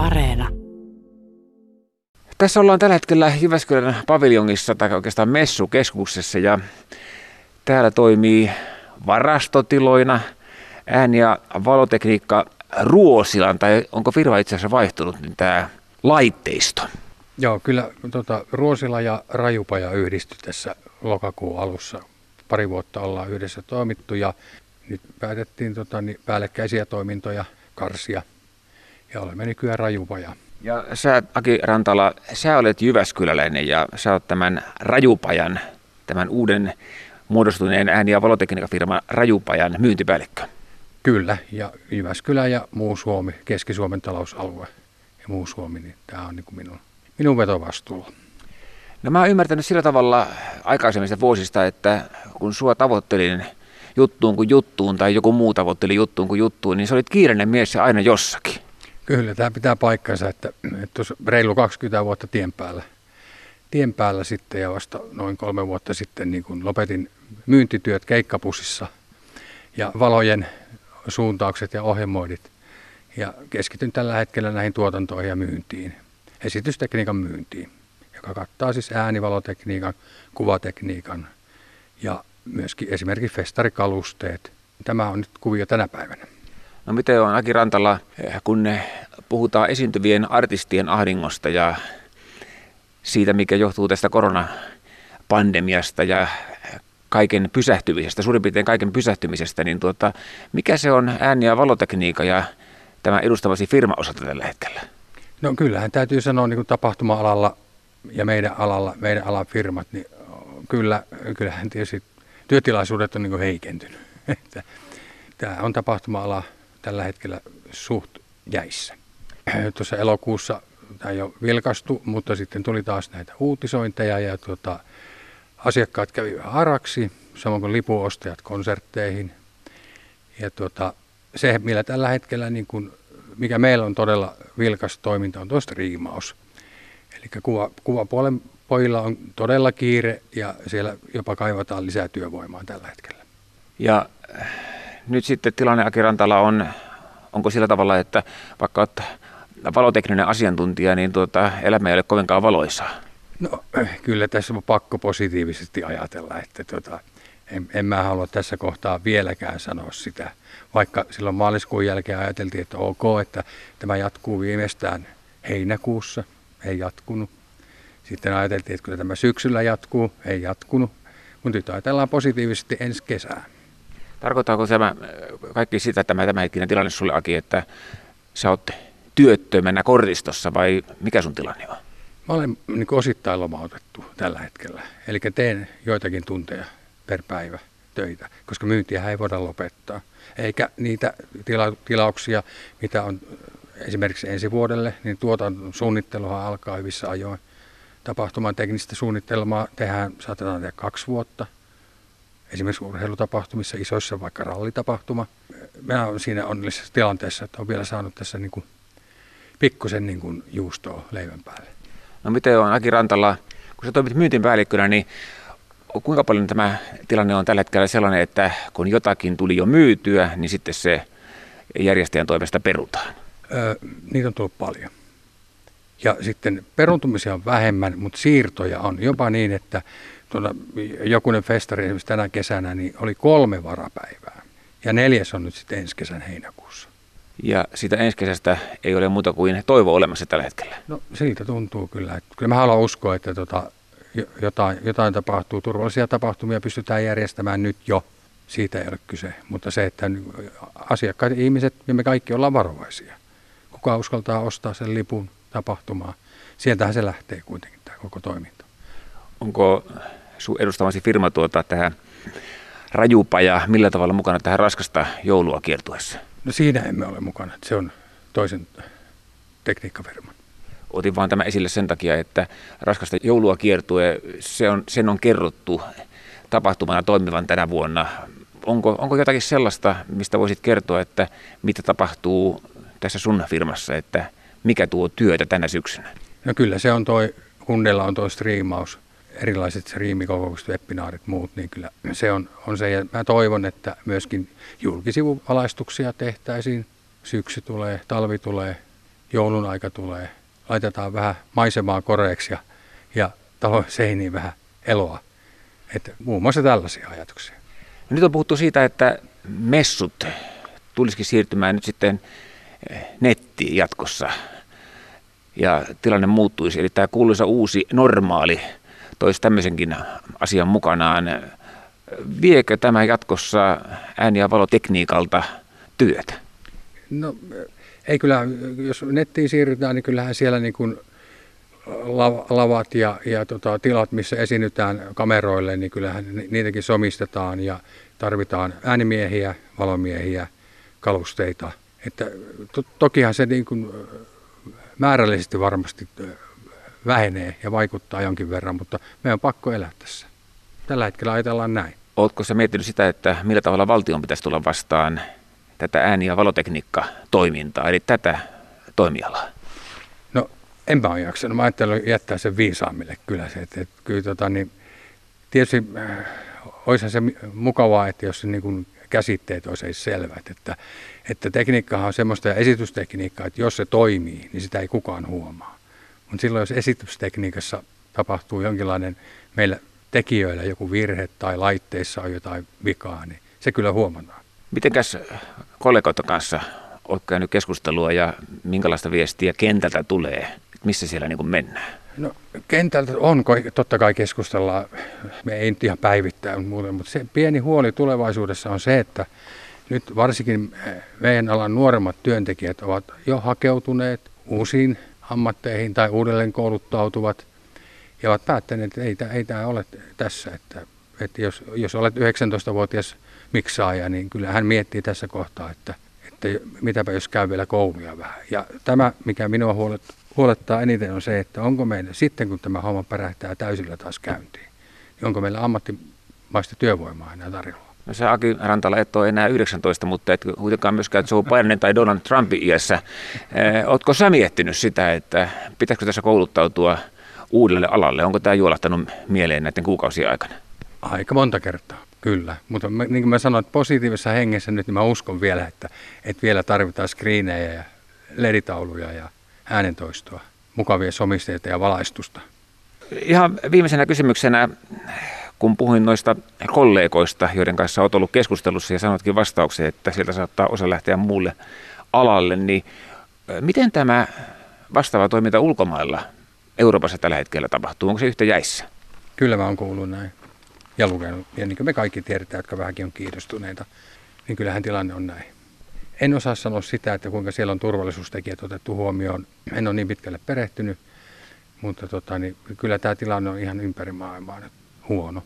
Areena. Tässä ollaan tällä hetkellä Jyväskylän paviljongissa tai oikeastaan messukeskuksessa ja täällä toimii varastotiloina ääni- ja valotekniikka Ruosilan, tai onko firma itse asiassa vaihtunut, niin tämä laitteisto. Joo, kyllä tota, Ruosila ja Rajupaja yhdistyi tässä lokakuun alussa. Pari vuotta ollaan yhdessä toimittu ja nyt päätettiin tota, niin päällekkäisiä toimintoja karsia ja olemme nykyään Rajupaja. Ja sä, Aki Rantala, sä olet Jyväskyläläinen ja sä olet tämän Rajupajan, tämän uuden muodostuneen ääni- ja valotekniikkafirman Rajupajan myyntipäällikkö. Kyllä, ja Jyväskylä ja muu Suomi, Keski-Suomen talousalue ja muu Suomi, niin tämä on niin kuin minun, minun vetovastuulla. No mä oon ymmärtänyt sillä tavalla aikaisemmista vuosista, että kun sua tavoittelin juttuun kuin juttuun tai joku muu tavoitteli juttuun kuin juttuun, niin se olit kiireinen mies ja aina jossakin. Kyllä, tämä pitää paikkansa, että, että tuossa reilu 20 vuotta tien päällä, tien päällä sitten ja vasta noin kolme vuotta sitten niin kun lopetin myyntityöt keikkapussissa ja valojen suuntaukset ja ohjelmoidit. Ja keskityn tällä hetkellä näihin tuotantoihin ja myyntiin, esitystekniikan myyntiin, joka kattaa siis äänivalotekniikan, kuvatekniikan ja myöskin esimerkiksi festarikalusteet. Tämä on nyt kuvio tänä päivänä. No miten on Aki Rantala, kun puhutaan esiintyvien artistien ahdingosta ja siitä, mikä johtuu tästä koronapandemiasta ja kaiken pysähtymisestä, suurin piirtein kaiken pysähtymisestä, niin tuota, mikä se on ääni- ja valotekniikka ja tämä edustamasi firma osalta tällä hetkellä? No kyllähän täytyy sanoa niin kuin tapahtuma-alalla ja meidän alalla, meidän alan firmat, niin kyllä, kyllähän tietysti työtilaisuudet on niin kuin heikentynyt. Tämä on tapahtuma-ala tällä hetkellä suht jäissä. Tuossa elokuussa tämä jo vilkastu, mutta sitten tuli taas näitä uutisointeja ja tuota, asiakkaat kävi haraksi, samoin kuin lipuostajat konsertteihin. Ja tuota, se, millä tällä hetkellä, niin kuin, mikä meillä on todella vilkas toiminta, on tuosta riimaus. Eli kuva, kuvapuolen pojilla on todella kiire ja siellä jopa kaivataan lisää työvoimaa tällä hetkellä. Ja nyt sitten tilanne Aki Rantala on, onko sillä tavalla, että vaikka olet valotekninen asiantuntija, niin tuota, elämä ei ole kovinkaan valoisaa? No kyllä tässä on pakko positiivisesti ajatella, että tota, en, en mä halua tässä kohtaa vieläkään sanoa sitä, vaikka silloin maaliskuun jälkeen ajateltiin, että ok, että tämä jatkuu viimeistään heinäkuussa, ei jatkunut. Sitten ajateltiin, että kyllä tämä syksyllä jatkuu, ei jatkunut, mutta nyt ajatellaan positiivisesti ensi kesää. Tarkoittaako tämä kaikki sitä, tämä tämänhetkinen tilanne sulle Aki, että sä oot työttömänä kortistossa vai mikä sun tilanne on? Mä olen niin osittain lomautettu tällä hetkellä. Eli teen joitakin tunteja per päivä töitä, koska myyntiä ei voida lopettaa. Eikä niitä tila- tilauksia, mitä on esimerkiksi ensi vuodelle, niin tuotannon suunnittelua alkaa hyvissä ajoin. Tapahtuman teknistä suunnitelmaa tehdään, saatetaan tehdä kaksi vuotta. Esimerkiksi urheilutapahtumissa, isoissa vaikka rallitapahtuma. Mä olen siinä onnellisessa tilanteessa, että olen vielä saanut tässä niin kuin pikkusen niin kuin juustoa leivän päälle. No miten on Aki Rantala, kun sä toimit myyntipäällikkönä, niin kuinka paljon tämä tilanne on tällä hetkellä sellainen, että kun jotakin tuli jo myytyä, niin sitten se järjestäjän toimesta perutaan? Öö, niitä on tullut paljon. Ja sitten peruntumisia on vähemmän, mutta siirtoja on jopa niin, että tuolla jokunen festari esimerkiksi tänä kesänä niin oli kolme varapäivää. Ja neljäs on nyt sitten ensi kesän heinäkuussa. Ja siitä ensi kesästä ei ole muuta kuin toivo olemassa tällä hetkellä. No siitä tuntuu kyllä. Että kyllä mä haluan uskoa, että tota, jotain, jotain tapahtuu. Turvallisia tapahtumia pystytään järjestämään nyt jo. Siitä ei ole kyse. Mutta se, että asiakkaat ihmiset ja me kaikki ollaan varovaisia. Kuka uskaltaa ostaa sen lipun tapahtumaan. Sieltähän se lähtee kuitenkin tämä koko toiminta. Onko sun edustamasi firma tuota tähän rajupaja millä tavalla mukana tähän raskasta joulua kiertuessa? No siinä emme ole mukana. Se on toisen tekniikkafirman. Otin vaan tämä esille sen takia, että raskasta joulua kiertue, se on, sen on kerrottu tapahtumana toimivan tänä vuonna. Onko, onko jotakin sellaista, mistä voisit kertoa, että mitä tapahtuu tässä sun firmassa, että mikä tuo työtä tänä syksynä? No kyllä se on toi, Hundella on tuo striimaus, erilaiset striimikokoukset, webinaarit, muut, niin kyllä se on, on se. Ja mä toivon, että myöskin julkisivuvalaistuksia tehtäisiin. Syksy tulee, talvi tulee joulun aika tulee, laitetaan vähän maisemaa koreeksi ja, ja talon seiniin vähän eloa. Että muun muassa tällaisia ajatuksia. Nyt on puhuttu siitä, että messut tulisikin siirtymään nyt sitten eh, nettiin jatkossa ja tilanne muuttuisi. Eli tämä kuuluisa uusi normaali toisi tämmöisenkin asian mukanaan. Viekö tämä jatkossa ääni- ja valotekniikalta työtä? No ei kyllä, jos nettiin siirrytään, niin kyllähän siellä niin kuin lavat ja, ja tota, tilat, missä esiinnytään kameroille, niin kyllähän niitäkin somistetaan ja tarvitaan äänimiehiä, valomiehiä, kalusteita. Että to, tokihan se niin kuin määrällisesti varmasti vähenee ja vaikuttaa jonkin verran, mutta meidän on pakko elää tässä. Tällä hetkellä ajatellaan näin. Oletko sä miettinyt sitä, että millä tavalla valtion pitäisi tulla vastaan tätä ääni- ja valotekniikka-toimintaa, eli tätä toimialaa? No, enpä ole jaksanut. Mä ajattelin jättää sen viisaammille kyllä se. Että, että kyllä tota, niin, tietysti äh, olisihan se mukavaa, että jos se niin kuin käsitteet olisi selvät, että, että tekniikkahan on semmoista ja esitystekniikkaa, että jos se toimii, niin sitä ei kukaan huomaa. Mutta silloin, jos esitystekniikassa tapahtuu jonkinlainen meillä tekijöillä joku virhe tai laitteissa on jotain vikaa, niin se kyllä huomataan. Mitenkäs kollegoiden kanssa olet käynyt keskustelua ja minkälaista viestiä kentältä tulee? Missä siellä niin mennään? No kentältä on, totta kai keskustellaan, me ei nyt ihan päivittää muuten, mutta se pieni huoli tulevaisuudessa on se, että nyt varsinkin meidän alan nuoremmat työntekijät ovat jo hakeutuneet uusiin ammatteihin tai uudelleen kouluttautuvat ja ovat päättäneet, että ei, ei tämä ole tässä, että, että jos, jos olet 19-vuotias miksaaja, niin kyllä hän miettii tässä kohtaa, että, että mitäpä jos käy vielä kouluja vähän. Ja tämä, mikä minua huolet, huolettaa eniten on se, että onko meillä sitten, kun tämä homma pärähtää täysillä taas käyntiin, niin onko meillä ammattimaista työvoimaa enää tarjolla? No se Aki Rantala et ole enää 19, mutta et kuitenkaan myöskään Joe Biden tai Donald Trumpin iässä. Eh, Oletko sä miettinyt sitä, että pitäisikö tässä kouluttautua uudelle alalle? Onko tämä juolahtanut mieleen näiden kuukausien aikana? Aika monta kertaa, kyllä. Mutta niin kuin mä sanoin, että positiivisessa hengessä nyt niin mä uskon vielä, että, että vielä tarvitaan screenejä ja leditauluja ja äänentoistoa, mukavia somisteita ja valaistusta. Ihan viimeisenä kysymyksenä, kun puhuin noista kollegoista, joiden kanssa olet ollut keskustelussa ja sanotkin vastauksen, että sieltä saattaa osa lähteä muulle alalle, niin miten tämä vastaava toiminta ulkomailla Euroopassa tällä hetkellä tapahtuu? Onko se yhtä jäissä? Kyllä mä oon kuullut näin ja lukenut. Ja niin kuin me kaikki tiedetään, jotka vähänkin on kiinnostuneita, niin kyllähän tilanne on näin. En osaa sanoa sitä, että kuinka siellä on turvallisuustekijät otettu huomioon. En ole niin pitkälle perehtynyt, mutta tota, niin kyllä tämä tilanne on ihan ympäri maailmaa nyt huono.